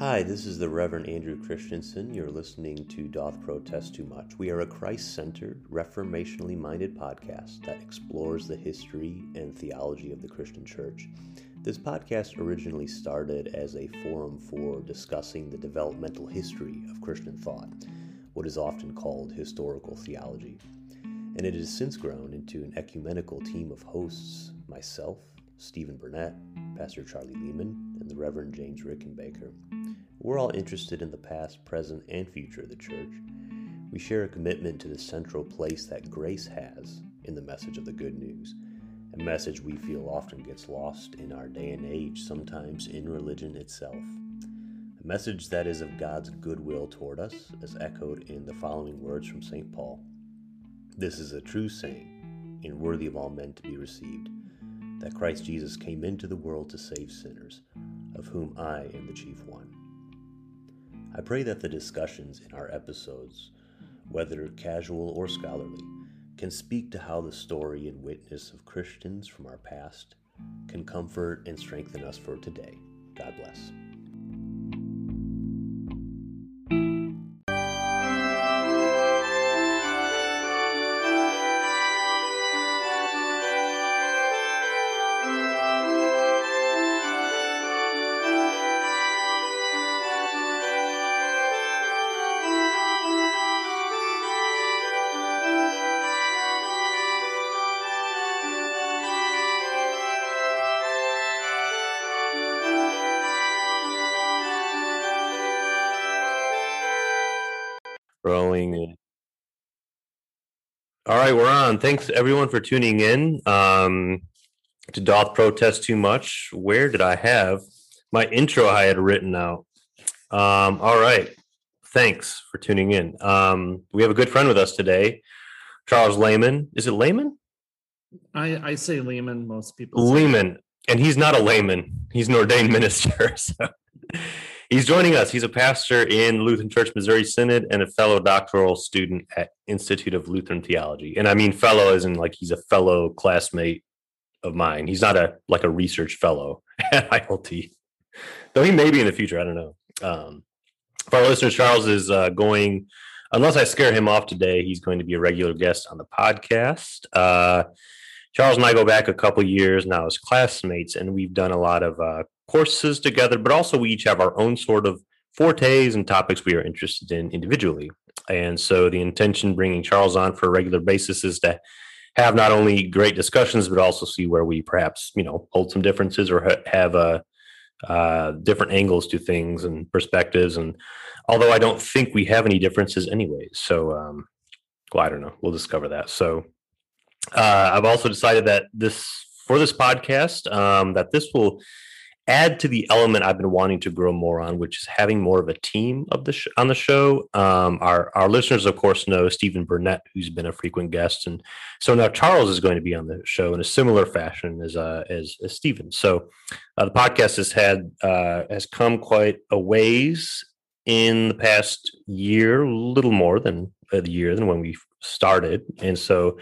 Hi, this is the Reverend Andrew Christensen. You're listening to Doth Protest Too Much. We are a Christ centered, reformationally minded podcast that explores the history and theology of the Christian church. This podcast originally started as a forum for discussing the developmental history of Christian thought, what is often called historical theology. And it has since grown into an ecumenical team of hosts myself, Stephen Burnett, Pastor Charlie Lehmann, and the Reverend James Rickenbaker. We're all interested in the past, present, and future of the church. We share a commitment to the central place that grace has in the message of the good news, a message we feel often gets lost in our day and age, sometimes in religion itself. A message that is of God's goodwill toward us, as echoed in the following words from St. Paul This is a true saying, and worthy of all men to be received, that Christ Jesus came into the world to save sinners, of whom I am the chief one. I pray that the discussions in our episodes, whether casual or scholarly, can speak to how the story and witness of Christians from our past can comfort and strengthen us for today. God bless. Rolling. All right, we're on. Thanks everyone for tuning in um, to Doth Protest Too Much. Where did I have my intro I had written out? Um, all right. Thanks for tuning in. Um, we have a good friend with us today, Charles Lehmann. Is it Lehman? I, I say Lehman. Most people Lehman. And he's not a layman, he's an ordained minister. So he's joining us. He's a pastor in Lutheran Church Missouri Synod and a fellow doctoral student at Institute of Lutheran Theology. And I mean fellow as in like he's a fellow classmate of mine. He's not a like a research fellow at ILT. Though he may be in the future. I don't know. Um, for our listeners, Charles is uh, going, unless I scare him off today, he's going to be a regular guest on the podcast. Uh, Charles and I go back a couple years now as classmates, and we've done a lot of uh, courses together, but also we each have our own sort of fortes and topics we are interested in individually. And so the intention bringing Charles on for a regular basis is to have not only great discussions, but also see where we perhaps, you know, hold some differences or ha- have a uh, different angles to things and perspectives. And although I don't think we have any differences anyways, so um, well, I don't know. We'll discover that. So uh, I've also decided that this for this podcast um, that this will add to the element I've been wanting to grow more on, which is having more of a team of the sh- on the show. Um, our our listeners, of course, know Stephen Burnett, who's been a frequent guest, and so now Charles is going to be on the show in a similar fashion as uh, as, as Stephen. So uh, the podcast has had uh, has come quite a ways in the past year, a little more than a year than when we started, and so.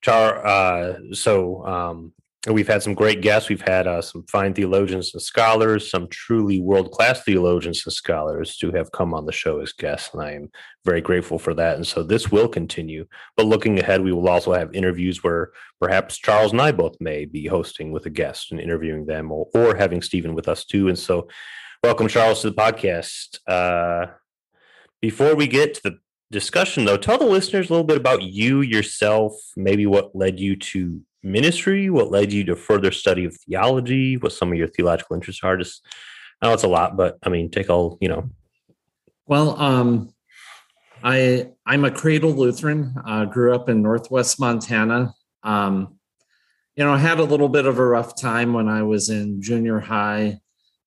Char, uh, so um, we've had some great guests. We've had uh, some fine theologians and scholars, some truly world class theologians and scholars who have come on the show as guests, and I am very grateful for that. And so this will continue. But looking ahead, we will also have interviews where perhaps Charles and I both may be hosting with a guest and interviewing them, or, or having Stephen with us too. And so, welcome Charles to the podcast. Uh, before we get to the discussion though tell the listeners a little bit about you yourself maybe what led you to ministry what led you to further study of theology what some of your theological interests are just i know it's a lot but i mean take all you know Well, um, I I'm a cradle Lutheran. Uh, grew up in Northwest Montana. Um, you know, I had a little bit of a rough time when I was in junior high,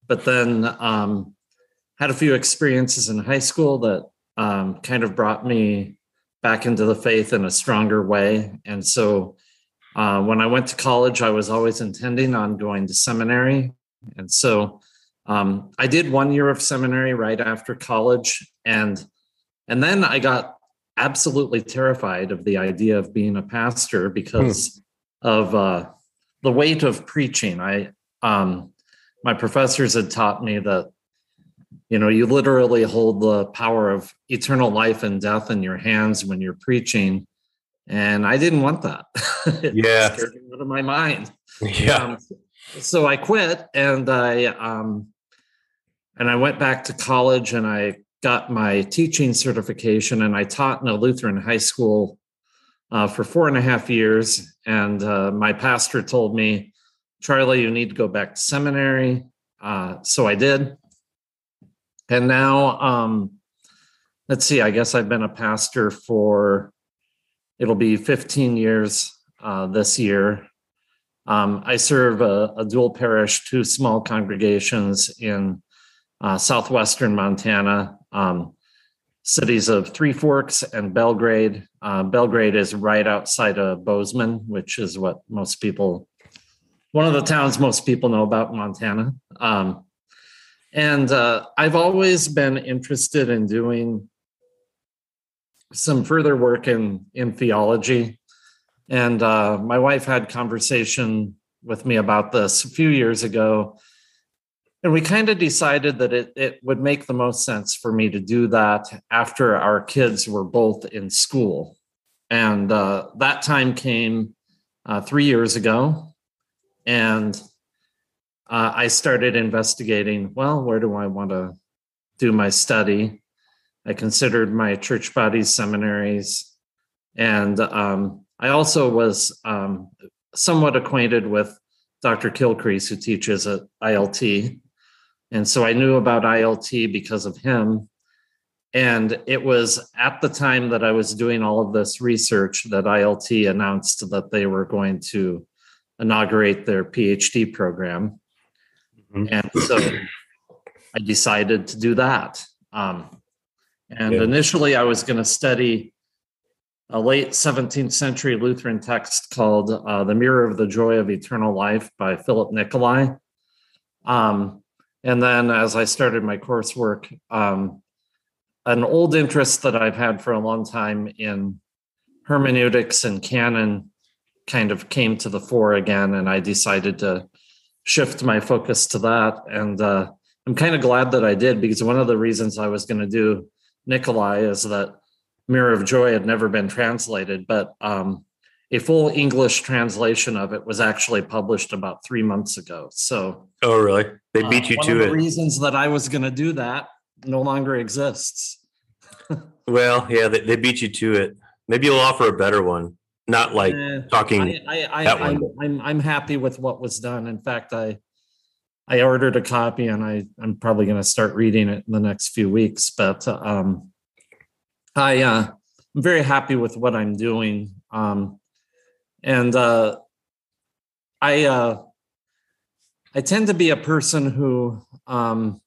but then um, had a few experiences in high school that um, kind of brought me back into the faith in a stronger way. And so uh, when I went to college, I was always intending on going to seminary. And so um, I did one year of seminary right after college. And, and then I got absolutely terrified of the idea of being a pastor because of uh, the weight of preaching. I, um, my professors had taught me that you know, you literally hold the power of eternal life and death in your hands when you're preaching. And I didn't want that. yeah. scared me out of my mind. Yeah. Um, so I quit and I um and I went back to college and I got my teaching certification and I taught in a Lutheran high school uh, for four and a half years. And uh, my pastor told me, Charlie, you need to go back to seminary. Uh, so I did. And now, um, let's see, I guess I've been a pastor for, it'll be 15 years uh, this year. Um, I serve a, a, dual parish, two small congregations in uh, southwestern Montana, um, cities of Three Forks and Belgrade. Uh, Belgrade is right outside of Bozeman, which is what most people, one of the towns most people know about Montana. Um, and uh, I've always been interested in doing some further work in in theology. And uh, my wife had conversation with me about this a few years ago and we kind of decided that it, it would make the most sense for me to do that after our kids were both in school. And uh, that time came uh, three years ago. And uh, I started investigating well, where do I want to do my study? I considered my church bodies, seminaries. And um, I also was um, somewhat acquainted with Dr. Kilcrease, who teaches at ILT. And so I knew about ILT because of him. And it was at the time that I was doing all of this research that ILT announced that they were going to inaugurate their PhD program. Mm-hmm. And so I decided to do that. Um, and yeah. initially, I was going to study a late 17th century Lutheran text called uh, The Mirror of the Joy of Eternal Life by Philip Nicolai. Um, and then as I started my coursework, um, an old interest that I've had for a long time in hermeneutics and canon kind of came to the fore again, and I decided to shift my focus to that. And uh, I'm kind of glad that I did because one of the reasons I was going to do Nicolai is that Mirror of Joy had never been translated, but um, a full English translation of it was actually published about three months ago. So, oh, really? They beat you uh, to it. The reasons that I was going to do that no longer exists. well, yeah, they, they, beat you to it. Maybe you'll offer a better one. Not like eh, talking. I, I, I, I'm, I'm, I'm happy with what was done. In fact, I I ordered a copy and I I'm probably going to start reading it in the next few weeks. But um, I uh, I'm very happy with what I'm doing. Um, and uh, I uh, I tend to be a person who, um,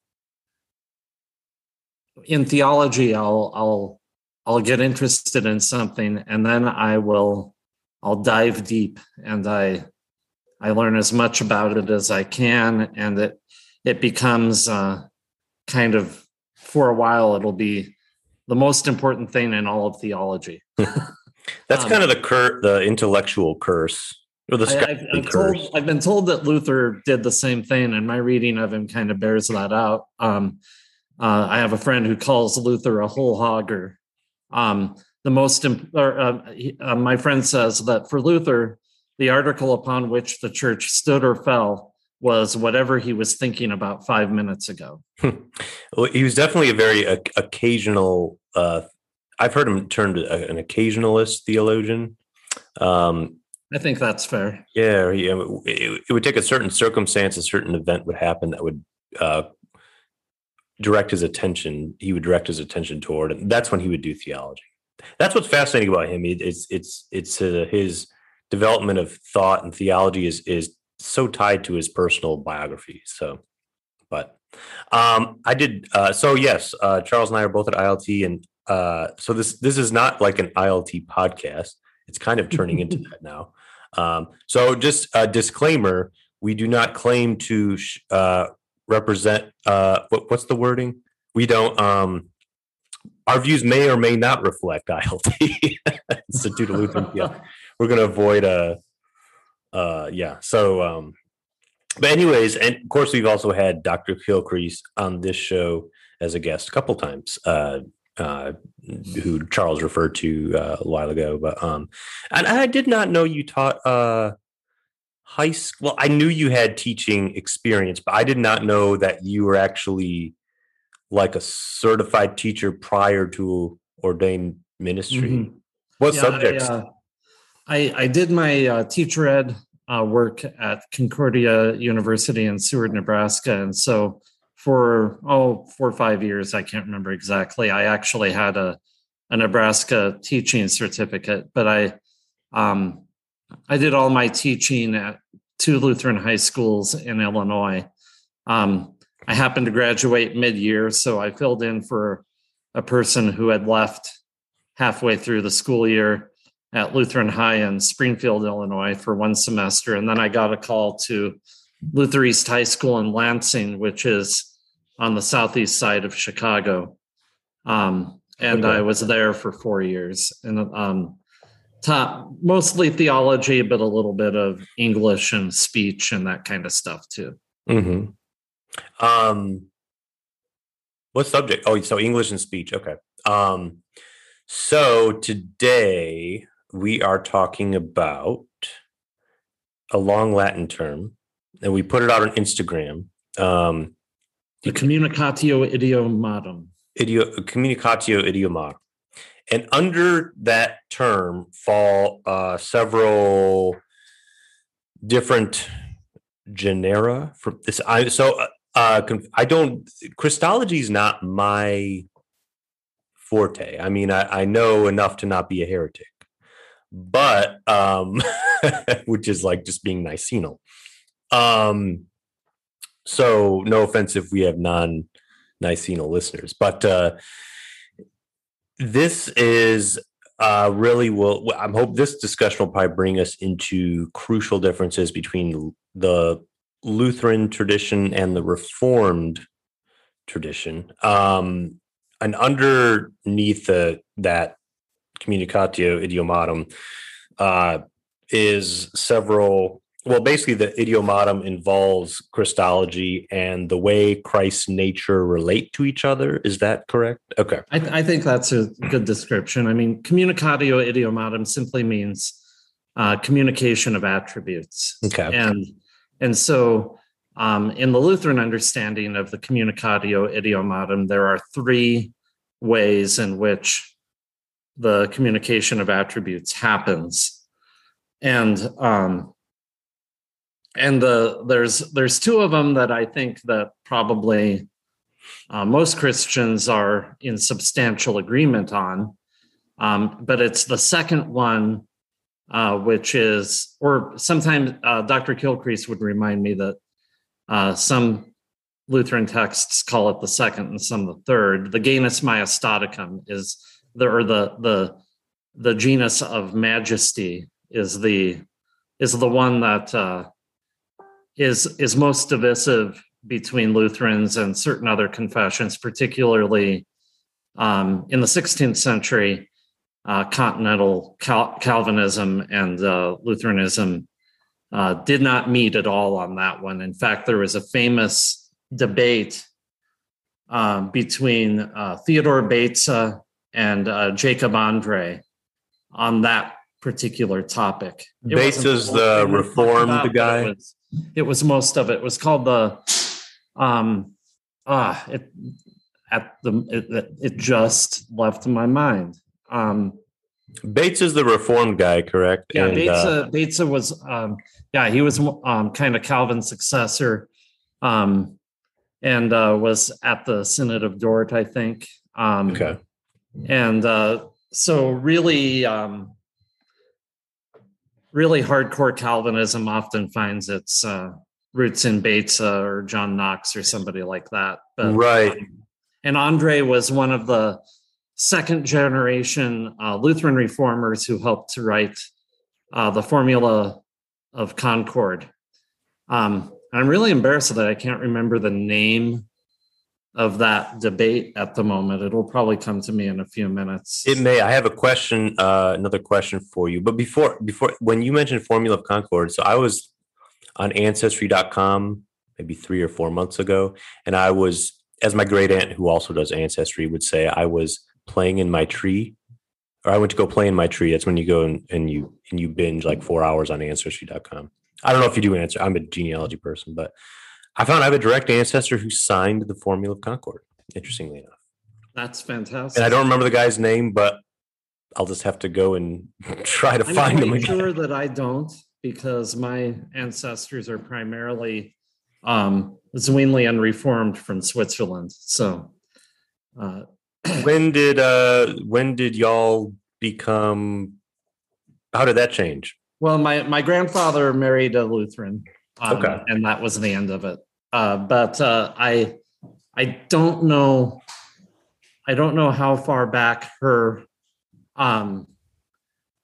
in theology, I'll I'll I'll get interested in something, and then I will I'll dive deep, and I I learn as much about it as I can, and it it becomes uh, kind of for a while it'll be the most important thing in all of theology. That's um, kind of the cur- the intellectual curse or the I, have curse. I've been told that Luther did the same thing, and my reading of him kind of bears that out. Um, uh, I have a friend who calls Luther a whole hogger. Um, the most, imp- or, uh, he, uh, my friend says that for Luther, the article upon which the church stood or fell was whatever he was thinking about five minutes ago. well, he was definitely a very uh, occasional uh, I've heard him termed an occasionalist theologian. Um, I think that's fair. Yeah, yeah. It, it, would take a certain circumstance, a certain event would happen that would uh, direct his attention. He would direct his attention toward, and that's when he would do theology. That's what's fascinating about him. It's it's it's uh, his development of thought and theology is is so tied to his personal biography. So, but um, I did. Uh, so yes, uh, Charles and I are both at ILT, and uh, so this this is not like an ILT podcast. It's kind of turning into that now. Um, so just a disclaimer: we do not claim to uh, represent. Uh, what, what's the wording? We don't. Um, our views may or may not reflect ILT Institute of Lutheran. Yeah, we're going to avoid a. Uh, yeah. So, um, but anyways, and of course, we've also had Dr. Kilcrease on this show as a guest a couple times. Uh, uh, who Charles referred to uh, a while ago, but um, and I did not know you taught uh high school. Well, I knew you had teaching experience, but I did not know that you were actually like a certified teacher prior to ordained ministry. Mm-hmm. What yeah, subjects? I, uh, I, I did my uh, teacher ed uh, work at Concordia University in Seward, Nebraska, and so for oh four or five years, I can't remember exactly. I actually had a a Nebraska teaching certificate, but I um, I did all my teaching at two Lutheran high schools in Illinois. Um, I happened to graduate mid year, so I filled in for a person who had left halfway through the school year at Lutheran High in Springfield, Illinois for one semester. And then I got a call to Luther East High School in Lansing, which is on the southeast side of Chicago. Um, and okay. I was there for four years and um, taught mostly theology, but a little bit of English and speech and that kind of stuff too. Mm-hmm. Um, what subject? Oh, so English and speech. Okay. Um, so today we are talking about a long Latin term, and we put it out on Instagram. Um, the communicatio idiomatum. Idio, communicatio idiomatum. And under that term fall uh, several different genera from this. I so uh, uh, I don't. Christology is not my forte. I mean, I, I know enough to not be a heretic, but um, which is like just being Nicenal. Um, so no offense if we have non Nicenal listeners, but uh, this is uh, really will. I'm hope this discussion will probably bring us into crucial differences between the Lutheran tradition and the Reformed tradition. Um, and underneath the, that communicatio idiomatum uh, is several. Well, basically, the idiomatum involves Christology and the way Christ's nature relate to each other. Is that correct? Okay. I, th- I think that's a good description. I mean, communicatio idiomatum simply means uh, communication of attributes. Okay. And and so, um, in the Lutheran understanding of the communicatio idiomatum, there are three ways in which the communication of attributes happens, and um, and the there's there's two of them that I think that probably uh, most Christians are in substantial agreement on, um, but it's the second one uh, which is, or sometimes uh, Dr. Kilcrease would remind me that uh, some Lutheran texts call it the second and some the third. The genus majestaticum is the or the the the genus of majesty is the is the one that uh, is is most divisive between Lutherans and certain other confessions, particularly um, in the 16th century uh, continental Cal- Calvinism and uh, Lutheranism uh, did not meet at all on that one. In fact, there was a famous debate um, between uh, Theodore Beza and uh, Jacob Andre on that particular topic. Beza is the reformed guy. It was, it was, most of it. It was called the um ah it at the it, it just left my mind um, Beza is the reformed guy, correct? Yeah, and, Beza, uh, Beza was, um, yeah, he was um, kind of Calvin's successor, um, and uh, was at the Synod of Dort, I think. Um, okay, and uh, so really, um, really hardcore Calvinism often finds its uh, roots in Beza or John Knox or somebody like that. But, right. Um, and Andrae was one of the second generation uh, Lutheran reformers who helped to write uh, the Formula of Concord. Um, I'm really embarrassed that I can't remember the name of that debate at the moment. It'll probably come to me in a few minutes. It may. I have a question, uh, another question for you. But before, before when you mentioned Formula of Concord, so I was on Ancestry.com maybe three or four months ago, and I was as my great aunt, who also does ancestry, would say, I was playing in my tree, or I went to go play in my tree. That's when you go and, and you and you binge like four hours on ancestry.com. I don't know if you do answer. I'm a genealogy person, but I found I have a direct ancestor who signed the Formula of Concord. Interestingly enough, That's fantastic. and I don't remember the guy's name, but I'll just have to go and try to I'm find him again. sure that I don't because my ancestors are primarily um, Zwingli and Reformed from Switzerland. So, uh, when did uh when did y'all become how did that change well, my my grandfather married a Lutheran, um, Okay. and that was the end of it. Uh, but uh, I I don't know I don't know how far back her um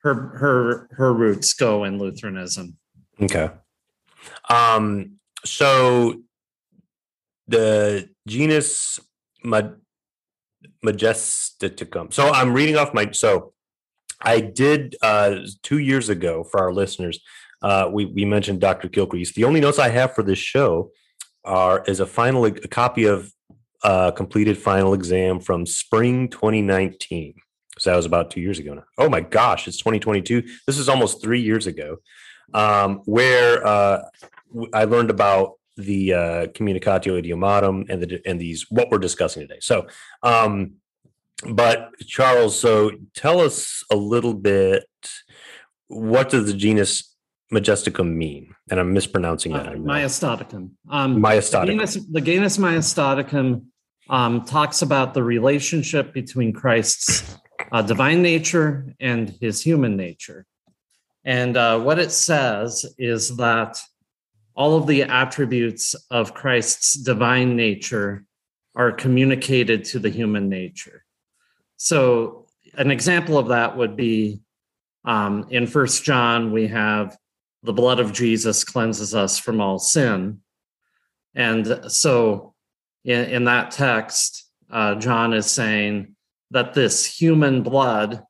her her her roots go in Lutheranism. okay um so the genus Ma- majesticum so i'm reading off my so i did uh two years ago for our listeners uh we, we mentioned dr Kilcrease the only notes i have for this show are is a final a copy of uh completed final exam from spring 2019 so that was about two years ago now. Oh my gosh, it's 2022. This is almost three years ago, um, where uh, I learned about the uh, communicatio idiomatum and the and these what we're discussing today. So, um, but Charles, so tell us a little bit. What does the genus majesticum mean? And I'm mispronouncing that. Uh. Majestaticum. Um, Majestaticum. The genus, the genus Majestaticum um, talks about the relationship between Christ's uh, divine nature and his human nature. And uh, what it says is that all of the attributes of Christ's divine nature are communicated to the human nature. So, an example of that would be um, in First John, we have the blood of Jesus cleanses us from all sin. And so, in, in that text, uh, John is saying that this human blood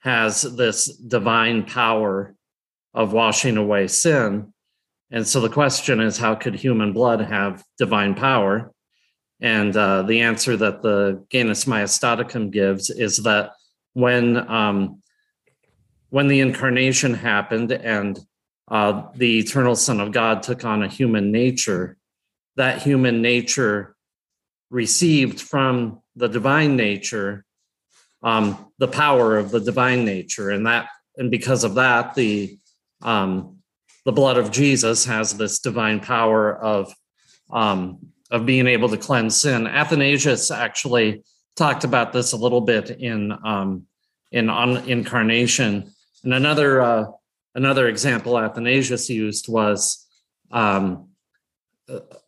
has this divine power of washing away sin. And so the question is how could human blood have divine power? And uh, the answer that the Genus Majestaticum gives is that when um, when the incarnation happened and uh, the eternal Son of God took on a human nature, that human nature received from the divine nature um, the power of the divine nature, and that and because of that, the um, the blood of Jesus has this divine power of um, of being able to cleanse sin. Athanasius actually talked about this a little bit in um, in on incarnation, and another uh, another example Athanasius used was um,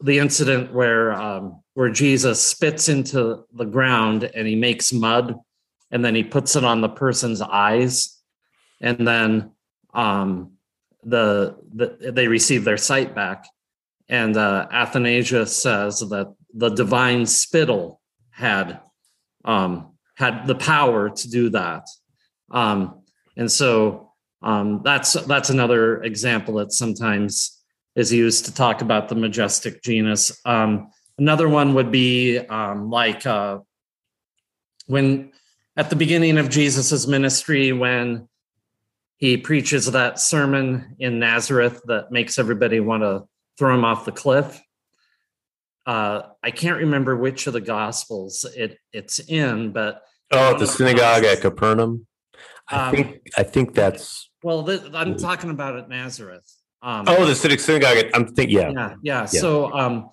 the incident where um, where Jesus spits into the ground and he makes mud, and then he puts it on the person's eyes, and then um, the, the they receive their sight back. And uh, Athanasius says that the divine spittle had um, had the power to do that, um, and so um, that's that's another example that sometimes is used to talk about the majestic genus. Um, another one would be um, like uh, when at the beginning of Jesus's ministry, when he preaches that sermon in Nazareth that makes everybody want to throw him off the cliff. Uh, I can't remember which of the gospels it it's in, but Oh, the synagogue at Capernaum. I Um, think I think that's well, th- I'm talking about at Nazareth. Um, oh the Civic Synagogue. I'm thinking yeah. yeah, yeah. So um,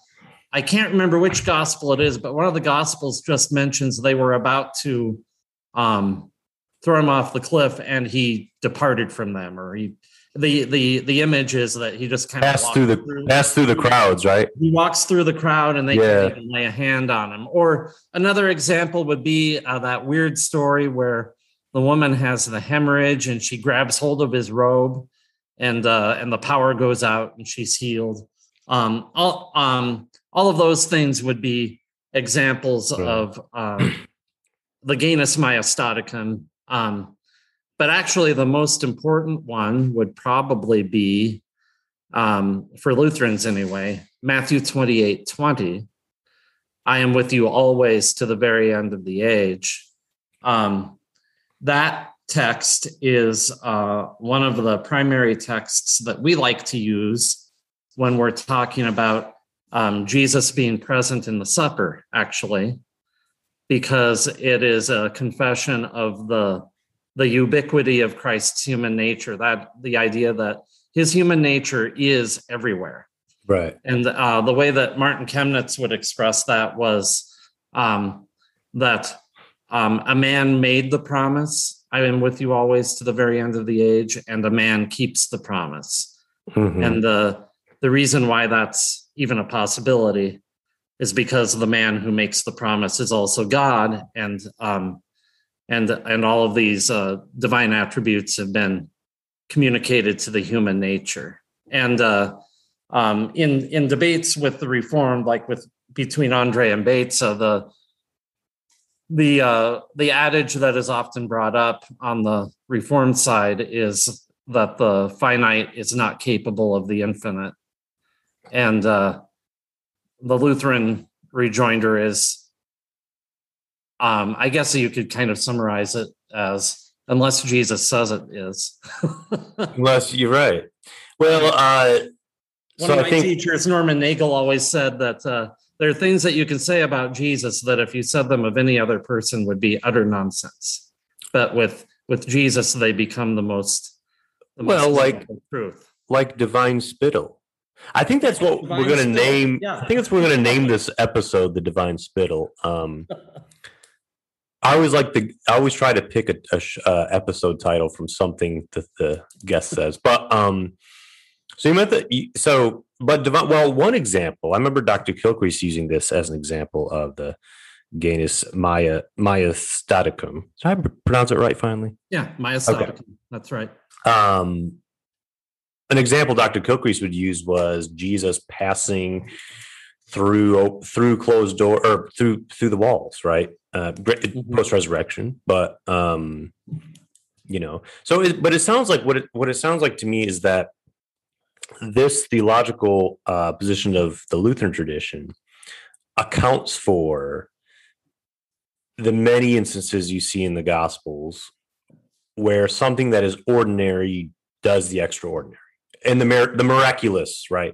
I can't remember which gospel it is, but one of the gospels just mentions they were about to um, throw him off the cliff, and he departed from them, or he. The the the image is that he just kind of passed through the pass through the crowds, right? he walks through the crowd and they Yeah. can't even lay a hand on him. Or another example would be uh, that weird story where the woman has the hemorrhage and she grabs hold of his robe and uh, and the power goes out and she's healed. Um, all um, all of those things would be examples Yeah. of um, the Genus Majestaticum. Um, but actually, the most important one would probably be um, for Lutherans anyway, Matthew 28 20, I am with you always to the very end of the age. Um, that text is uh, one of the primary texts that we like to use when we're talking about um, Jesus being present in the supper, actually, because it is a confession of the the ubiquity of Christ's human nature. That the idea that his human nature is everywhere. Right. And uh, the way that Martin Chemnitz would express that was um, that um, a man made the promise, I am with you always to the very end of the age, and a man keeps the promise. Mhm. And the the reason why that's even a possibility is because the man who makes the promise is also God, and um, and and all of these uh, divine attributes have been communicated to the human nature. And uh, um, in in debates with the Reformed, like with between Andrae and Beza, uh, the the uh, the adage that is often brought up on the Reformed side is that the finite is not capable of the infinite, and uh, the Lutheran rejoinder is, um, I guess you could kind of summarize it as, unless Jesus says it is. Unless you're right. Well, uh, One so of I my think teachers, Norman Nagel, always said that uh, there are things that you can say about Jesus that if you said them of any other person would be utter nonsense. But with with Jesus, they become the most the Well, most like- truth. like divine spittle. I think that's what Divine we're going to name. yeah. I think that's what we're going to name this episode, the divine spittle. Um, I always like the. I always try to pick a, a sh- uh, episode title from something that the guest says. But um, so you meant that. you- So, but divine. Well, one example. I remember Dr. Kilcrease using this as an example of the Genus Maya Maya staticum. Did I pronounce it right? Finally. Yeah, Maya Sadaka. That's right. Um, an example Dr. Kilcrease would use was Jesus passing through through closed door or through through the walls, right? Uh, Mhm. Post resurrection, but um, you know, so it, but it sounds like what it what it sounds like to me is that this theological uh, position of the Lutheran tradition accounts for the many instances you see in the Gospels where something that is ordinary does the extraordinary and the mir- the miraculous, right?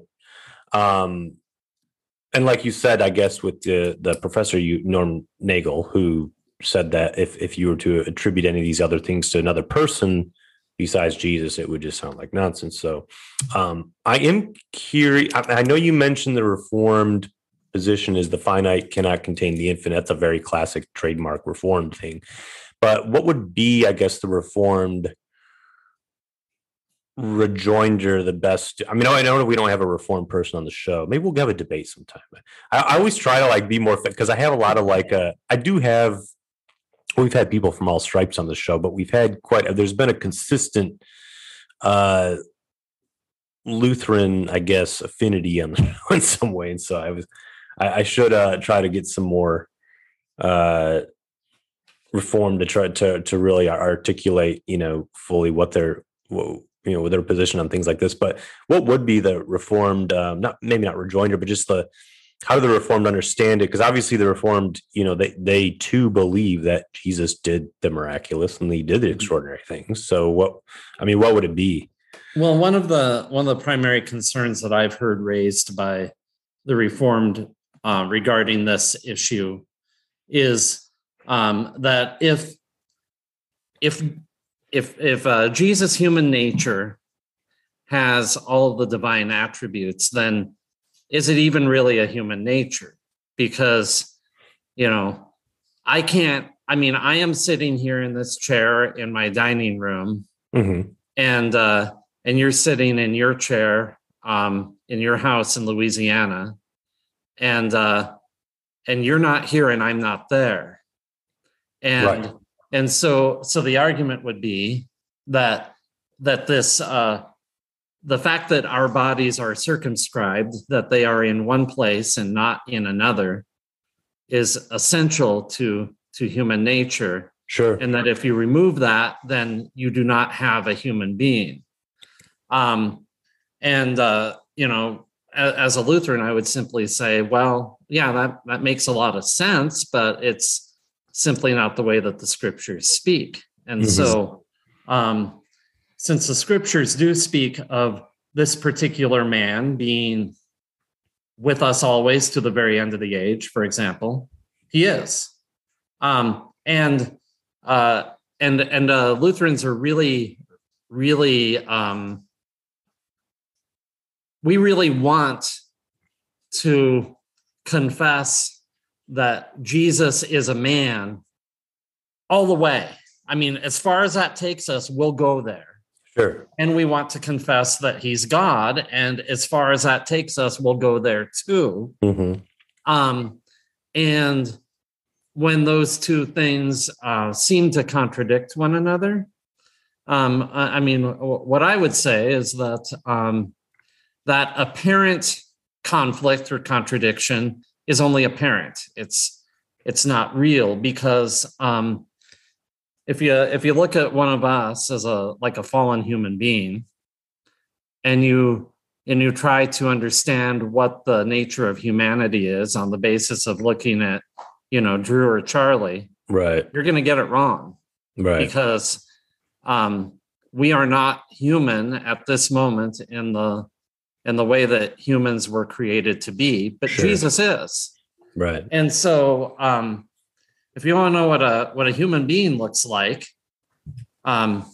Um, and like you said, I guess with the the professor, you Norm Nagel, who said that if if you were to attribute any of these other things to another person besides Jesus, it would just sound like nonsense. So, um, I am curious. I, I know you mentioned the Reformed position is the finite cannot contain the infinite. That's a very classic trademark Reformed thing. But what would be, I guess, the Reformed rejoinder the best? I mean, I know we don't have a Reformed person on the show. Maybe we'll have a debate sometime. I, I always try to like be more because I have a lot of like, uh, I do have. We've had people from all stripes on the show, but we've had quite. There's been a consistent uh Lutheran, I guess, affinity on in some way, and so I was, I, I should uh try to get some more uh reform to try to to really articulate, you know, fully what their what, you know their position on things like this. But what would be the reformed, um, not maybe not rejoinder, but just the how do the reformed understand it? Because obviously the reformed, you know, they they too believe that Jesus did the miraculous and he did the extraordinary things. So what I mean, what would it be? Well, one of the one of the primary concerns that I've heard raised by the Reformed uh, regarding this issue is um, that if if if if uh, Jesus' human nature has all the divine attributes, then is it even really a human nature? Because you know, I can't. I mean, I am sitting here in this chair in my dining room, Mhm. and uh, and you're sitting in your chair um, in your house in Louisiana, and uh, and you're not here, and I'm not there, and Right. and so so the argument would be that that this uh, the fact that our bodies are circumscribed, that they are in one place and not in another, is essential to to human nature Sure. and that if you remove that, then you do not have a human being. Um, and uh, you know, as a Lutheran, I would simply say, well, yeah, that, that makes a lot of sense, but it's simply not the way that the scriptures speak. And mm-hmm. so, um, since the scriptures do speak of this particular man being with us always to the very end of the age, for example, he is. Um, and uh, and and uh, Lutherans are really, really um, we really want to confess that Jesus is a man all the way. I mean, as far as that takes us, we'll go there. Sure. And we want to confess that he's God. And as far as that takes us, we'll go there too. Mm-hmm. Um, and when those two things uh, seem to contradict one another, um, I, I, mean, what I would say is that um, that apparent conflict or contradiction is only apparent. It's it's not real because um, if you if you look at one of us as a like a fallen human being, and you and you try to understand what the nature of humanity is on the basis of looking at you know Drew or Charlie, right? You're going to get it wrong, right? Because um, we are not human at this moment in the in the way that humans were created to be, but sure. Jesus is. Right. And so um, if you want to know what a what a human being looks like, um,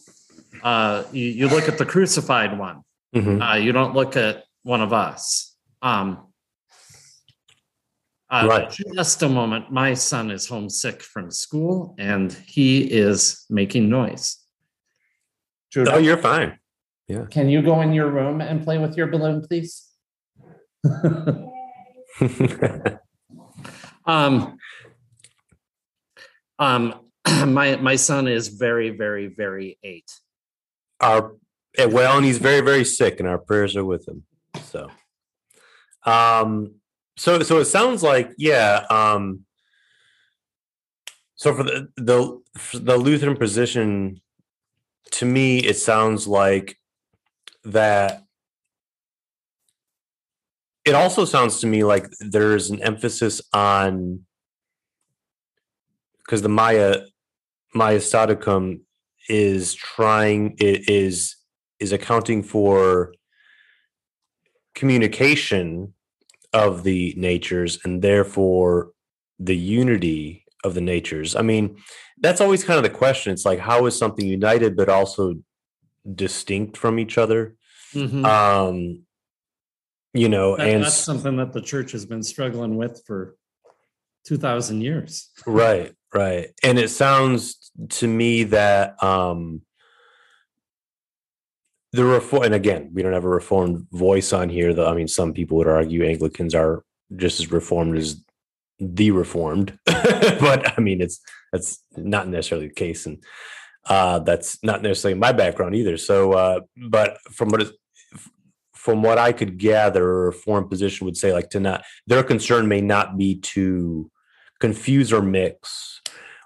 uh, you, you look at the crucified one. Mm-hmm. Uh, you don't look at one of us. Um, uh, right. Just a moment. My son is homesick from school and he is making noise. Judah, oh, you're fine. Yeah. Can you go in your room and play with your balloon, please? um, um, my my son is very, very, very eight. Our eh, well, and he's very, very sick, and our prayers are with him. So, um, so so it sounds like yeah. Um, so for the the for the Lutheran position, to me, it sounds like that it also sounds to me like there's an emphasis on because the Maya Maya Majestaticum is trying it is is accounting for communication of the natures and therefore the unity of the natures. I mean, that's always kind of the question. It's like how is something united but also distinct from each other? Mm-hmm. Um, you know, that, and that's something that the church has been struggling with for 2000 years. right, right. And it sounds to me that um the reform and again, we don't have a reformed voice on here though. I mean, some people would argue Anglicans are just as reformed as the reformed, but I mean it's that's not necessarily the case. And uh, that's not necessarily my background either. So, uh, but from what is, from what I could gather, a foreign position would say like to not their concern may not be to confuse or mix,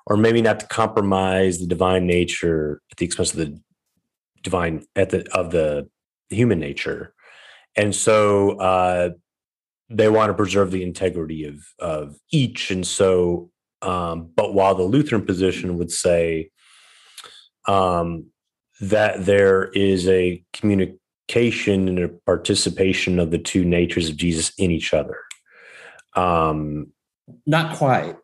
or maybe not to compromise the divine nature at the expense of the divine at the of the human nature, and so uh, they want to preserve the integrity of of each, and so. Um, but while the Lutheran position would say, um, that there is a communication and a participation of the two natures of Jesus in each other. Um, not quite.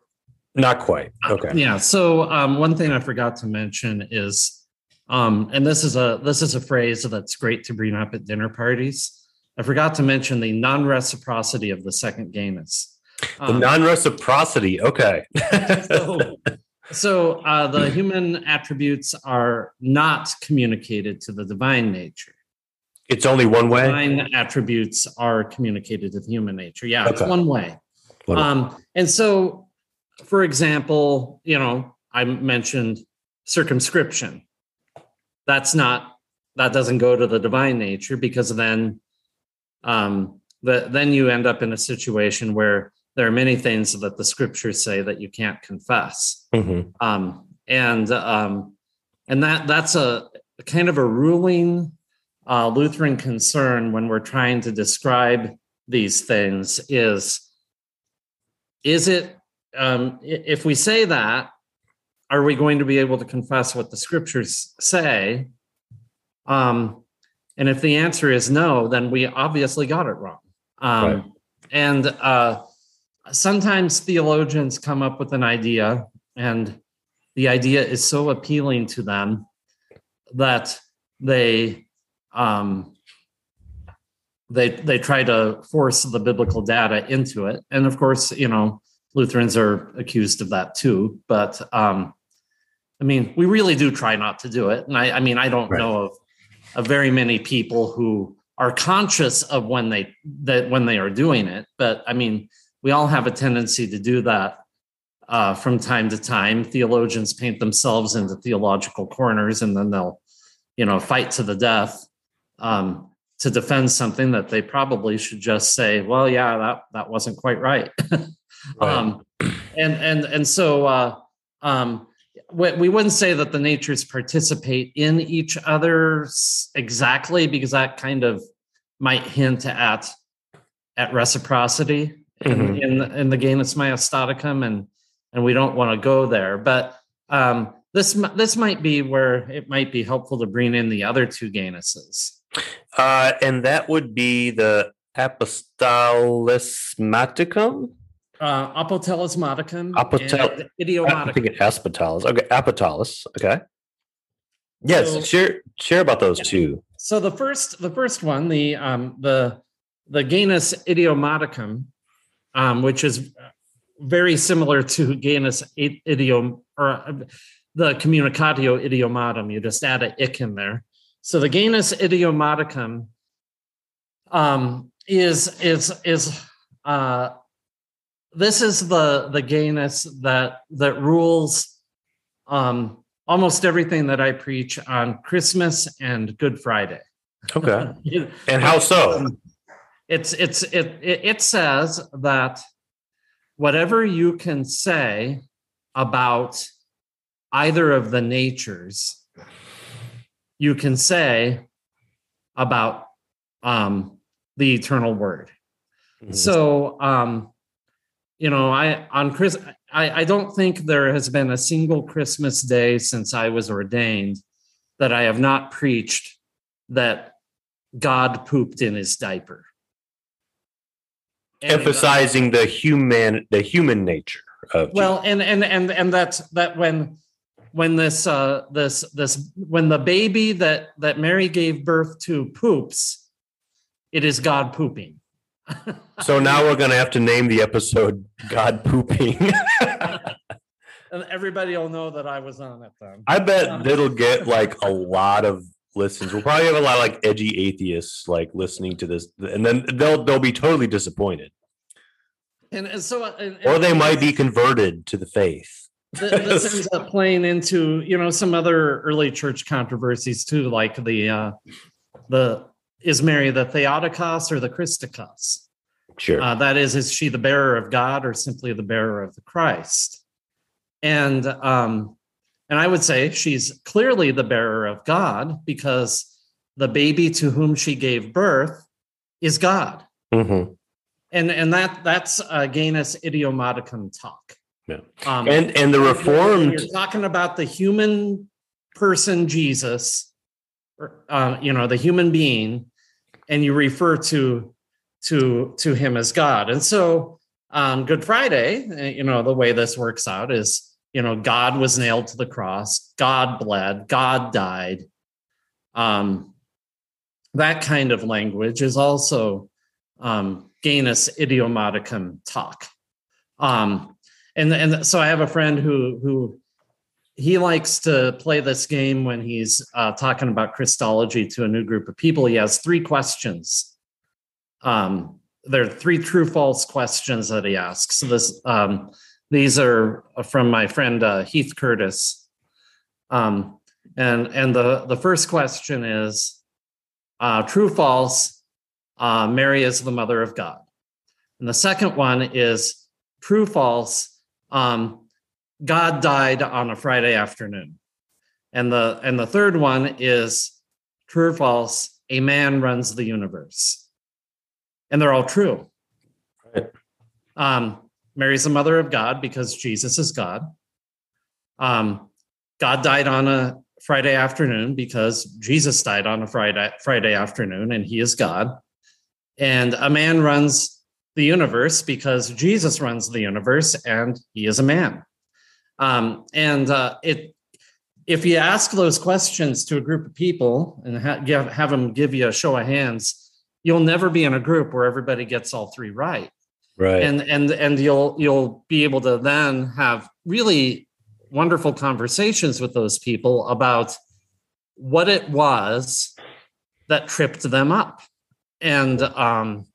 Not quite. Uh, okay. Yeah. So um, one thing I forgot to mention is, um, and this is a this is a phrase that's great to bring up at dinner parties. I forgot to mention the non-reciprocity of the second genus. The um, non-reciprocity. Okay. so, so uh, the human attributes are not communicated to the divine nature. It's only one way. Divine attributes are communicated to the human nature. Yeah, okay. it's one way. Um, and so, for example, you know, I mentioned circumscription. That's not that doesn't go to the divine nature because then, um, the, then you end up in a situation where there are many things that the scriptures say that you can't confess mm-hmm. um, and um, and that that's a kind of a ruling uh, lutheran concern when we're trying to describe these things is is it um, if we say that are we going to be able to confess what the scriptures say um, and if the answer is no then we obviously got it wrong um, right. and uh, sometimes theologians come up with an idea and the idea is so appealing to them that they um, they they try to force the biblical data into it. And of course you know lutherans are accused of that too but um i mean we really do try not to do it. And i i mean i don't right. know of of very many people who are conscious of when they that when they are doing it but i mean we all have a tendency to do that uh, from time to time. Theologians paint themselves into theological corners and then they'll you know fight to the death. Um, to defend something that they probably should just say, well, yeah, that that wasn't quite right. right. Um, and and and so uh, um, we wouldn't say that the natures participate in each other exactly because that kind of might hint at at reciprocity mm-hmm. in, in in the genus Majestaticum, and and we don't want to go there. But um, this this might be where it might be helpful to bring in the other two genuses. Uh, and that would be the apostolismaticum. Uh, apotelesmaticum. Apotel- idiomaticum. I think it apotalis. Okay, apotalis. Okay. Yes, so, share share about those yeah. two. So the first the first one, the um the the genus idiomaticum, um, which is very similar to genus idiom or uh, the communicatio idiomatum. You just add a ick in there. So the genus idiomaticum um, is is is uh, this is the the genus that that rules um, almost everything that I preach on Christmas and Good Friday. Okay, and how so? It's it's it, it it says that whatever you can say about either of the natures you can say about um, the eternal word. Mm-hmm. So, um, you know, I on Chris, I, I don't think there has been a single Christmas day since I was ordained that I have not preached that God pooped in his diaper. Emphasizing the human the human nature of well, Jesus. and and and and that's that when when this uh, this this when the baby that that Mary gave birth to poops, it is God pooping. so now we're going to have to name the episode "God Pooping." and everybody will know that I was on it then. I bet it'll get like a lot of listens. We'll probably have a lot of like edgy atheists like listening to this, and then they'll they'll be totally disappointed. And, and so, and, and or they might be converted to the faith this ends up playing into you know some other early church controversies too, like the uh, the is Mary the Theotokos or the Christokos? Sure. Uh, that is, is she the bearer of God or simply the bearer of the Christ? And um, and I would say she's clearly the bearer of God because the baby to whom she gave birth is God. Mm-hmm. And and that that's uh, genus idiomaticum talk. Yeah. Um, and and the reformed you're talking about the human person Jesus, uh, you know, the human being, and you refer to to to him as God. And so on Good Friday, uh, you know, the way this works out is, you know, God was nailed to the cross, God bled, God died. Um, that kind of language is also um, genus idiomaticum talk. Um, and and so I have a friend who who he likes to play this game when he's uh, talking about Christology to a new group of people. He has three questions. Um, there are three true false questions that he asks. So this um, these are from my friend uh, Heath Curtis. Um, and and the the first question is uh, true false. Uh, Mary is the mother of God. And the second one is true false um, God died on a Friday afternoon. And the and the third one is true or false, a man runs the universe. and they're all true. Right. Um, Mary's the mother of God because Jesus is God. Um, God died on a Friday afternoon because Jesus died on a Friday Friday afternoon, and He is God. And a man runs the universe because Jesus runs the universe, and He is a man. Um, and uh, it, if you ask those questions to a group of people and ha- give, have them give you a show of hands, you'll never be in a group where everybody gets all three right Right. and and and you'll you'll be able to then have really wonderful conversations with those people about what it was that tripped them up and um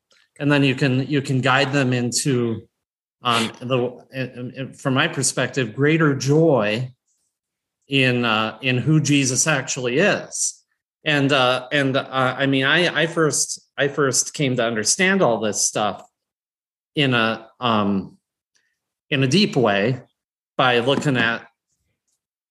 and then you can you can guide them into um the from my perspective greater joy in uh in who jesus actually is and uh and uh, i mean i i first i first came to understand all this stuff in a um in a deep way by looking at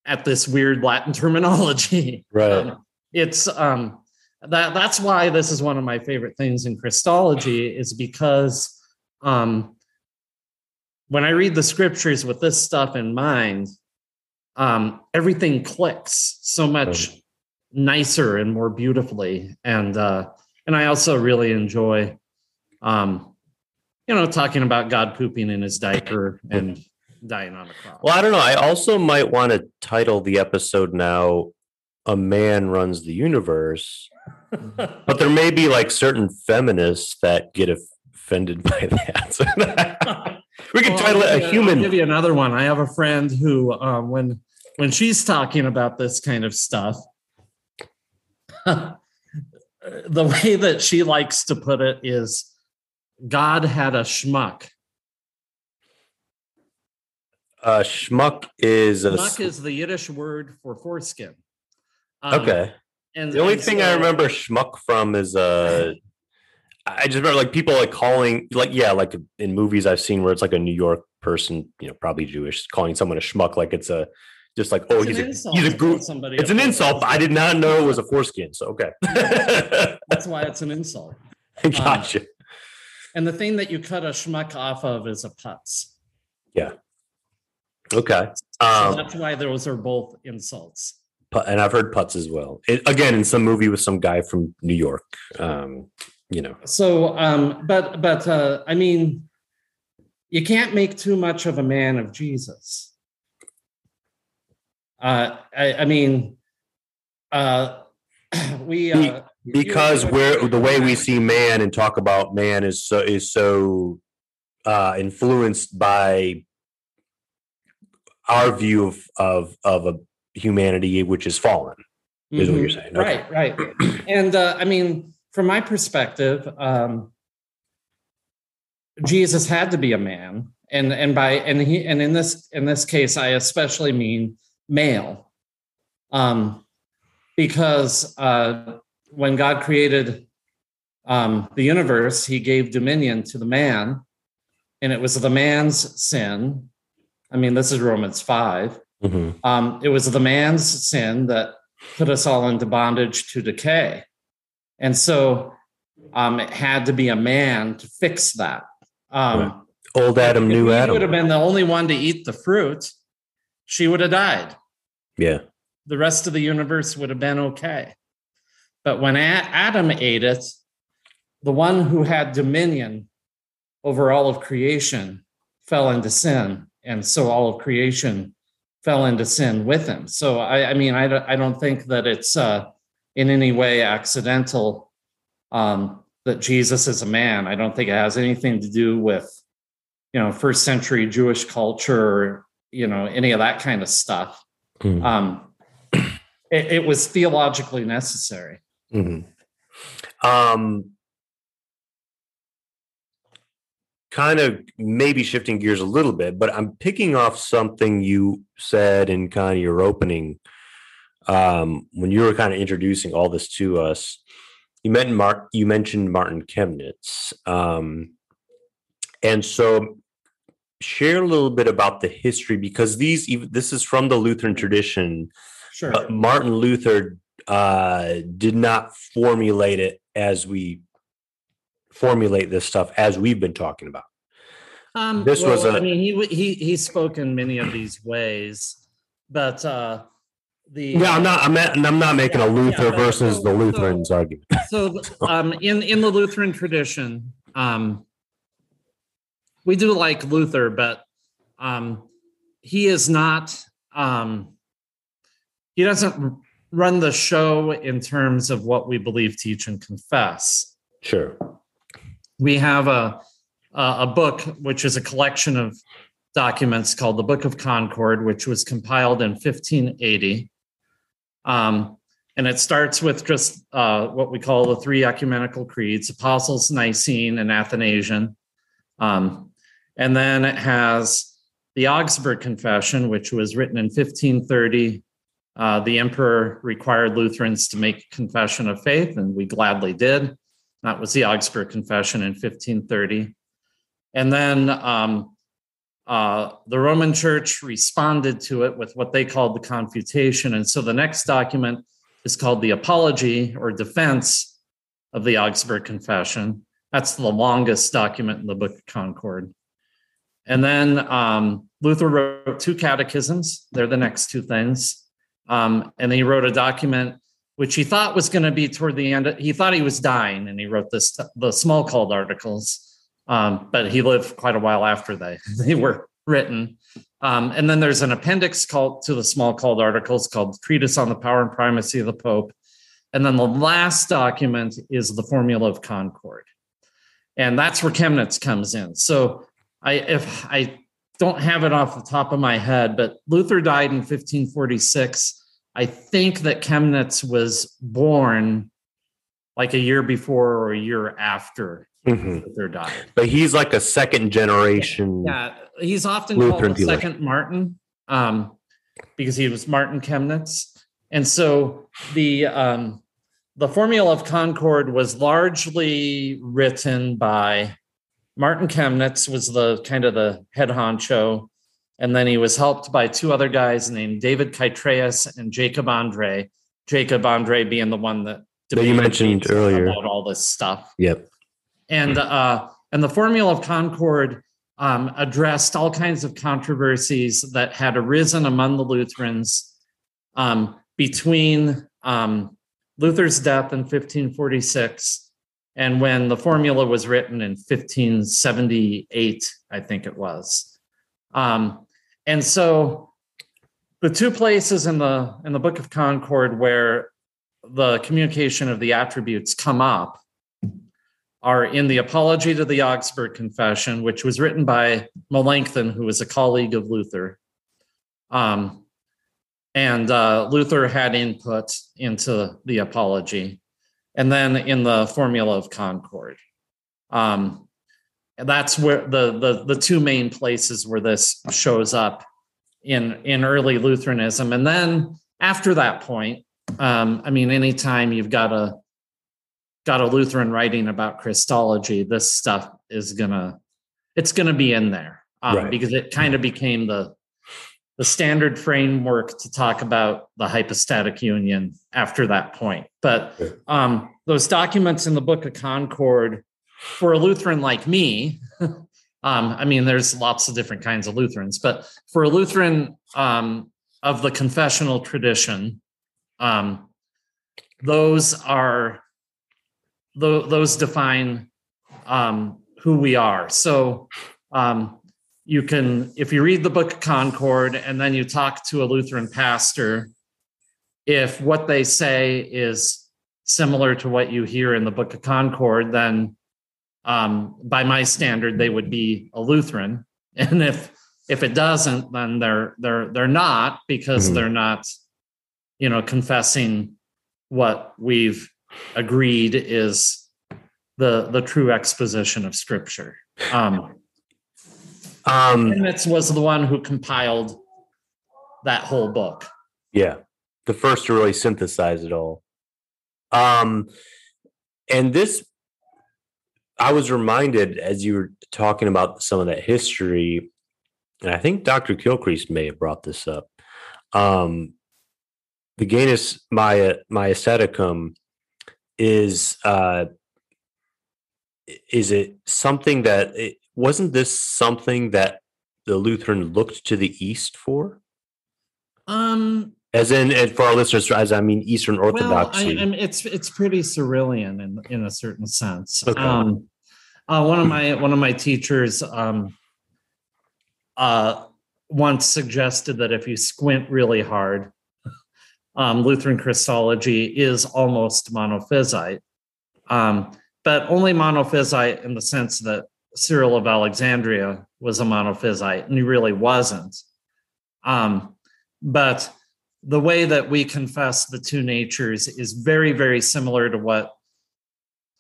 at this weird latin terminology right. um, it's um that that's why this is one of my favorite things in christology is because um when i read the scriptures with this stuff in mind um everything clicks so much nicer and more beautifully. And uh and i also really enjoy um you know talking about god pooping in his diaper and dying on the cross. Well, I don't know. I also might want to title the episode now "A Man Runs the Universe," but there may be like certain feminists that get offended by that. We could Well, title it "A you- I'll give Human." you another one. I have a friend who, um, when when she's talking about this kind of stuff, the way that she likes to put it is, God had a schmuck. Uh, schmuck is a Schmuck is the Yiddish word for foreskin. Um, okay. And The only and thing I remember schmuck from is uh I just remember like people like calling like yeah like in movies I've seen where it's like a New York person you know probably Jewish calling someone a schmuck like it's a just like oh he's a he's a group somebody it's an insult but I did not know it was a foreskin so okay That's why it's an insult. gotcha And the thing that you cut a schmuck off of is a putz. Yeah okay So um that's why those are both insults. And I've heard putz as well. It, again in some movie with some guy from New York um you know. So, um, but but uh, I mean, you can't make too much of a man of Jesus. Uh, I, I mean, uh, we uh, because we're the way we see man and talk about man is so is so uh influenced by our view of of of a humanity which is fallen is mm-hmm. what you're mm-hmm. saying. Okay. right right. And uh, i mean from my perspective um, jesus had to be a man and and by and he and in this in this case i especially mean male. Um because uh when god created um the universe he gave dominion to the man and it was the man's sin. I mean this is romans 5 Mm-hmm. Um, it was the man's sin that put us all into bondage to decay. And so um, it had to be a man to fix that. Um, right. Old Adam, new Adam. He would have been the only one to eat the fruit. She would have died. Yeah. The rest of the universe would have been okay. But when Adam ate it, the one who had dominion over all of creation fell into sin. And so all of creation fell into sin with him. So I, I mean, I don't, I don't think that it's uh, in any way accidental um, that Jesus is a man. I don't think it has anything to do with, you know, first century Jewish culture or, you know, any of that kind of stuff. Mhm. Um, it, it was theologically necessary. Mhm. um kind of maybe shifting gears a little bit but i'm picking off something you said in kind of your opening um when you were kind of introducing all this to us you mentioned mark you mentioned martin chemnitz um and so share a little bit about the history because these even this is from the lutheran tradition Sure. but Martin Luther uh, did not formulate it as we formulate this stuff as we've been talking about. Um, This was well, a- I mean, he he he spoke in many of these ways, but uh, the Yeah, I'm not. I'm not, I'm not making a Luther yeah, versus so- the Lutherans argument. so um, in in the Lutheran tradition, um, we do like Luther, but um, he is not. Um, he doesn't run the show in terms of what we believe, teach, and confess. Sure. We have a a book which is a collection of documents called the Book of Concord, which was compiled in 1580. Um, and it starts with just uh, what we call the three ecumenical creeds: Apostles, Nicene, and Athanasian. Um, and then it has the Augsburg Confession, which was written in 1530. Uh, the emperor required Lutherans to make a confession of faith, and we gladly did. That was the Augsburg Confession in 1530. And then um, uh, the Roman Church responded to it with what they called the Confutation. And so the next document is called the Apology or Defense of the Augsburg Confession. That's the longest document in the Book of Concord. And then um, Luther wrote two catechisms. They're the next two things. Um, and he wrote a document which he thought was going to be toward the end. He thought he was dying, and he wrote this the Smalcald articles. Um, but he lived quite a while after they they were written. Um, and then there's an appendix called to the Smalcald articles called Treatise on the Power and Primacy of the Pope. And then the last document is the Formula of Concord, and that's where Chemnitz comes in. So I if I don't have it off the top of my head, but Luther died in 1546. I think that Chemnitz was born like a year before or a year after Mhm. Luther died. But he's like a second generation. Yeah, he's often Lutheran called the second Martin um, because he was Martin Chemnitz, and so the um, the Formula of Concord was largely written by Martin Chemnitz, was the kind of the head honcho, and then he was helped by two other guys named David Chytraeus and Jakob Andrae. Jakob Andrae being the one that That you mentioned earlier. about all this stuff Yep. and uh, and the formula of concord um, addressed all kinds of controversies that had arisen among the Lutherans um, between um, Luther's death in 1546 and when the formula was written in 1578, I think it was. Um, and so the two places in the in the Book of Concord where the communication of the attributes come up are in the Apology to the Augsburg Confession, which was written by Melanchthon, who was a colleague of Luther. Um, and uh, Luther had input into the Apology. And then in the Formula of Concord. Um, and that's where the, the, the two main places where this shows up in, in early Lutheranism. And then after that point, um, I mean, anytime you've got a got a Lutheran writing about Christology, this stuff is gonna it's gonna be in there um, Right. because it kind of became the the standard framework to talk about the hypostatic union after that point. But um, those documents in the Book of Concord for a Lutheran like me. Um, I mean, there's lots of different kinds of Lutherans, but for a Lutheran um, of the confessional tradition, um, those are tho- those define um, who we are. So um, you can, if you read the Book of Concord and then you talk to a Lutheran pastor, if what they say is similar to what you hear in the Book of Concord, then um, by my standard, they would be a Lutheran. And if if it doesn't, then they're they're they're not because Mhm. they're not, you know, confessing what we've agreed is the the true exposition of Scripture. Um, Um, Chemnitz was the one who compiled that whole book. yeah. The first to really synthesize it all. Um, and this, I was reminded as you were talking about some of that history, and I think Dr. Kilcrease may have brought this up. Um, the Genus Maya is uh, is it something that it, wasn't this something that the Lutheran looked to the East for? Um, as in, and for our listeners, as I mean, Eastern well, I, I mean, it's it's pretty Cyrillian in in a certain sense. Okay. Um, uh, one of my one of my teachers um, uh, once suggested that if you squint really hard, um, Lutheran Christology is almost monophysite, um, but only monophysite in the sense that Cyril of Alexandria was a monophysite, and he really wasn't. Um, but the way that we confess the two natures is very, very similar to what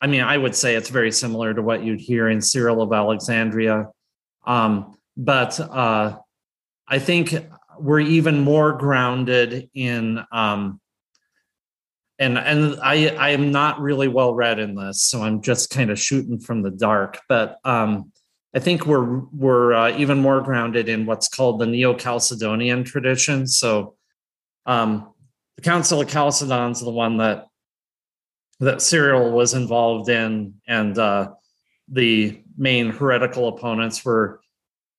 I mean, I would say it's very similar to what you'd hear in Cyril of Alexandria. Um, but uh, I think we're even more grounded in um, and and I I am not really well read in this, so I'm just kind of shooting from the dark. But um, I think we're we're uh, even more grounded in what's called the Neo-Chalcedonian tradition. So um, the Council of Chalcedon is the one that that Cyril was involved in, and uh, the main heretical opponents were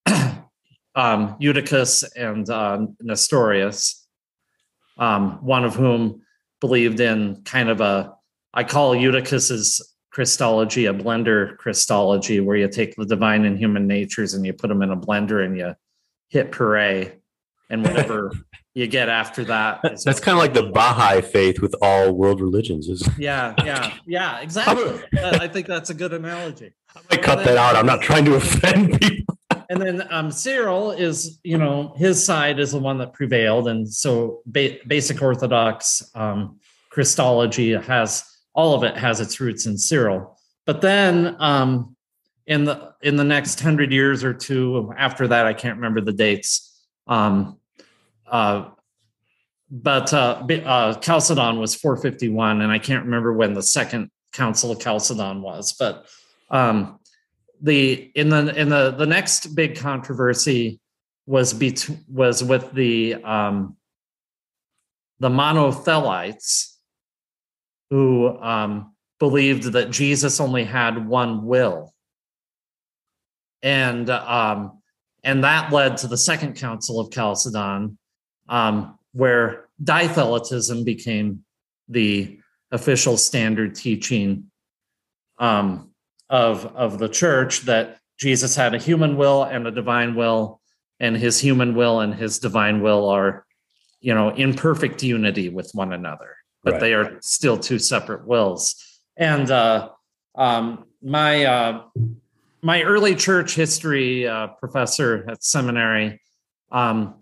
um, Eutychus and uh, Nestorius, um, one of whom believed in kind of a, I call Eutychus's Christology a blender Christology, where you take the divine and human natures and you put them in a blender and you hit puree, and whatever you get after that. is That's kind of like the Baha'i faith with all world religions. Is yeah, yeah, yeah, exactly. I think that's a good analogy. I might cut that out. I'm not trying to offend people. And then um, Cyril is, you know, his side is the one that prevailed, and so ba- basic Orthodox um, Christology has all of it has its roots in Cyril. But then um, in the in the next hundred years or two after that, I can't remember the dates. Um, uh, but uh, uh, Chalcedon was 451, and I can't remember when the second Council of Chalcedon was. But um, the in the in the the next big controversy was bet- was with the um, the monothelites who um, believed that Jesus only had one will, and um, and that led to the second Council of Chalcedon, um, where dithelitism became the official standard teaching um, of of the church that Jesus had a human will and a divine will, and his human will and his divine will are, you know, in perfect unity with one another, but Right. they are still two separate wills. And uh, um, my uh, my early church history uh, professor at seminary, um,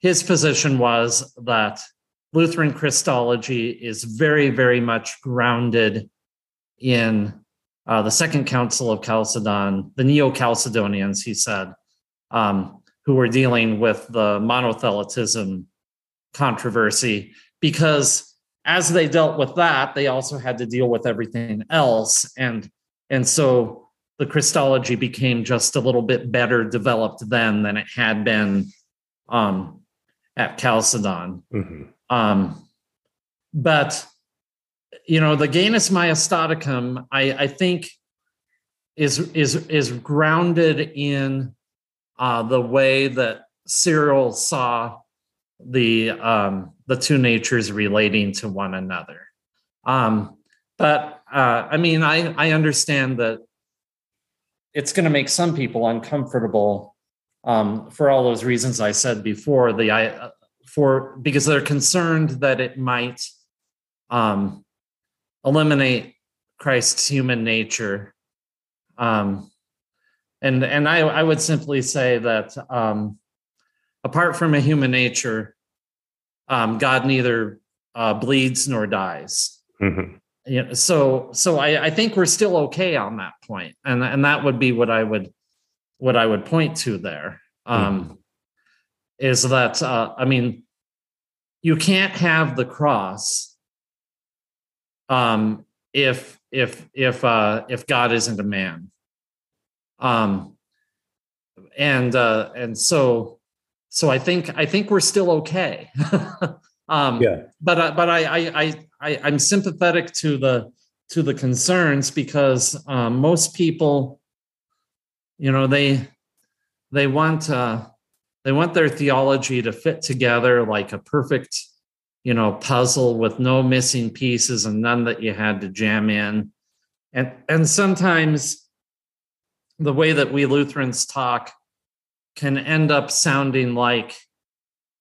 his position was that Lutheran Christology is very, very much grounded in uh, the Second Council of Chalcedon, the Neo Chalcedonians, he said, um, who were dealing with the monothelitism controversy, because as they dealt with that, they also had to deal with everything else. And, and so the Christology became just a little bit better developed then than it had been um, at Chalcedon. Mhm. Um, but you know, the Genus Majestaticum, I, I think, is is is grounded in uh, the way that Cyril saw the um, the two natures relating to one another. Um, but uh, I mean, I I understand that it's going to make some people uncomfortable um, for all those reasons I said before. The I for because they're concerned that it might um, eliminate Christ's human nature. Um, and and I, I would simply say that um, apart from a human nature, um, God neither uh, bleeds nor dies. Mhm. You know, so so I, I think we're still okay on that point, and and that would be what I would what I would point to there. Um, Is that uh, I mean, you can't have the cross um, if if if uh, if God isn't a man. Um, and uh, and so so I think I think we're still okay. um, Yeah. but uh, but I, I I I I'm sympathetic to the to the concerns because um, most people, you know, they they want uh, they want their theology to fit together like a perfect, you know, puzzle with no missing pieces and none that you had to jam in, and and sometimes the way that we Lutherans talk can end up sounding like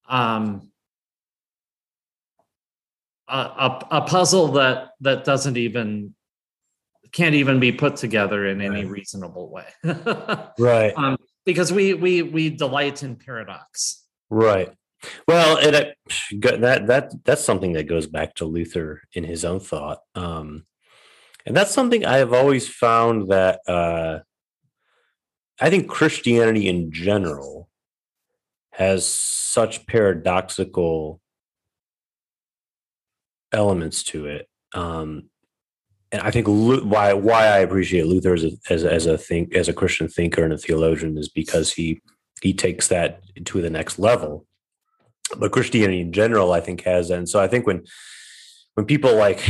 um, a, a, a puzzle that that doesn't even can't even be put together in any Right. reasonable way. Right. um, because we we we delight in paradox. Right. Well, and it, that that that's something that goes back to Luther in his own thought, um, and that's something I have always found that uh, I think Christianity in general has such paradoxical elements to it, um, and I think why why I appreciate Luther as a, as as a think as a Christian thinker and a theologian is because he he takes that to the next level but Christianity in general, I think, has. And so I think when when people like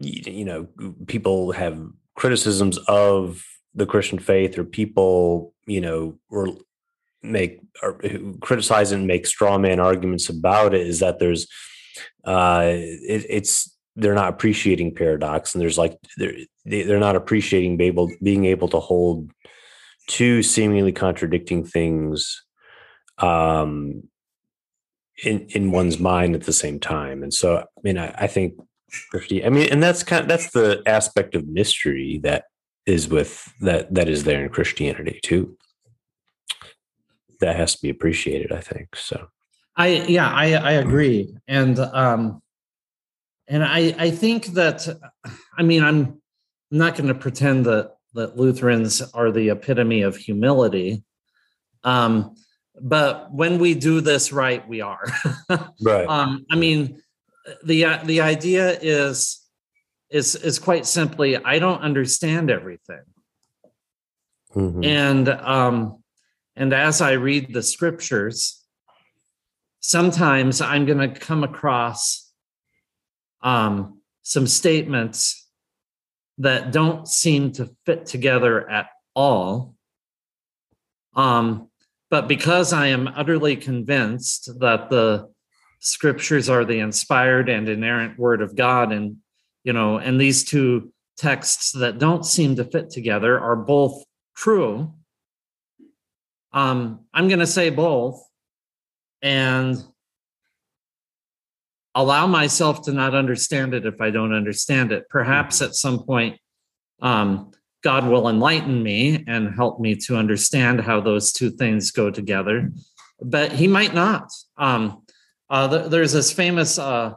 you know people have criticisms of the Christian faith, or people you know or make or criticize and make straw man arguments about it, is that there's uh it, it's they're not appreciating paradox, and there's like they're they- they're not appreciating be able being able to hold two seemingly contradicting things um in in one's mind at the same time. And so i mean i, I think i mean and that's kind of that's the aspect of mystery that is with that that is there in christianity too. That has to be appreciated i think so. I yeah, I I agree, and um, and I I think that I mean I'm I'm not going to pretend that that Lutherans are the epitome of humility, um, but when we do this right, we are. right um, I mean, the uh, the idea is is is quite simply I don't understand everything, Mhm. and um, and as I read the scriptures, sometimes I'm going to come across um, some statements that don't seem to fit together at all. Um, but because I am utterly convinced that the scriptures are the inspired and inerrant word of God, and you know, and these two texts that don't seem to fit together are both true. Um, I'm going to say both and allow myself to not understand it if I don't understand it. Perhaps at some point, um, God will enlighten me and help me to understand how those two things go together, but He might not. Um, uh, th- there's this famous uh,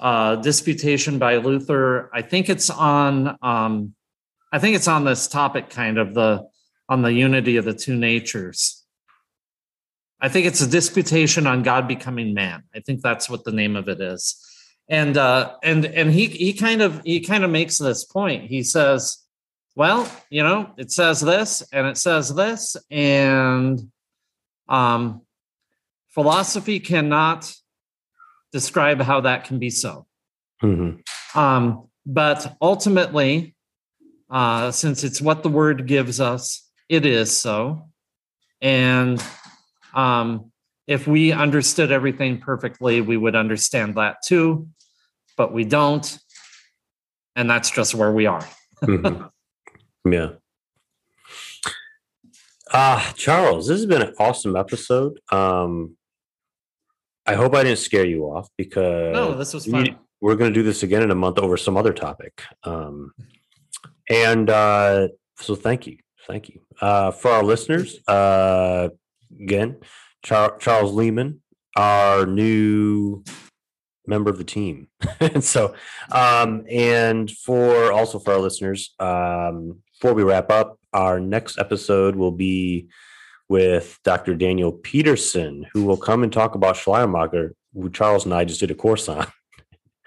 uh, disputation by Luther. I think it's on. Um, I think it's on this topic, kind of the on the unity of the two natures. I think it's a disputation on God becoming man. I think that's what the name of it is. And uh, and and he he kind of he kind of makes this point. He says, "Well, you know, it says this and it says this, and um, philosophy cannot describe how that can be so. Mhm. Um, but ultimately, uh, since it's what the word gives us, it is so. And um, if we understood everything perfectly, we would understand that too, but we don't. And that's just where we are. Mhm. yeah ah charles this has been an awesome episode um i hope i didn't scare you off because No, this was fun. we're going to do this again in a month over some other topic um and uh so thank you thank you uh for our listeners uh again Char- charles lehmann our new member of the team and so um and for also for our listeners um before we wrap up our next episode will be with dr daniel pedersen who will come and talk about schleiermacher who charles and i just did a course on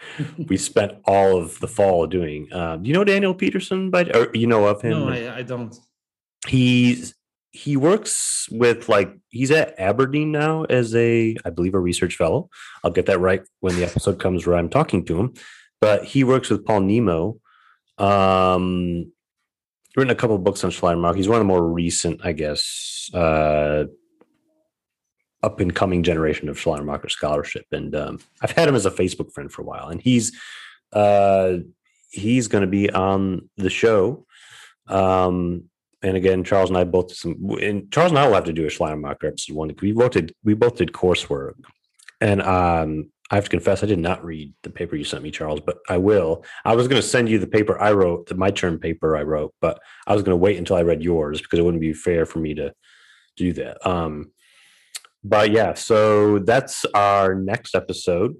we spent all of the fall doing. Um, do you know Daniel Pedersen? By or you know of him? No, I, I don't. he's he works with like he's at Aberdeen now as a I believe a research fellow. I'll get that right when the episode comes where I'm talking to him. but he works with Paul Nimmo. Um, written a couple books on Schleiermacher. He's one of the more recent, I guess, uh, up and coming generation of Schleiermacher scholarship. And um, I've had him as a Facebook friend for a while, and he's uh, he's going to be on the show. Um, and again, Charles and I both did some. And Charles and I will have to do a Schleiermacher episode one. We both did. We both did coursework, and um, I have to confess, I did not read the paper you sent me, Charles, but I will. I was going to send you the paper I wrote, the my term paper I wrote, but I was going to wait until I read yours because it wouldn't be fair for me to do that. Um, but yeah, so that's our next episode,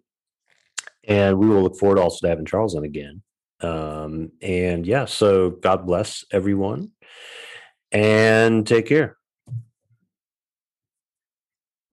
and we will look forward also to having Charles on again. Um, and yeah, so God bless everyone, and take care.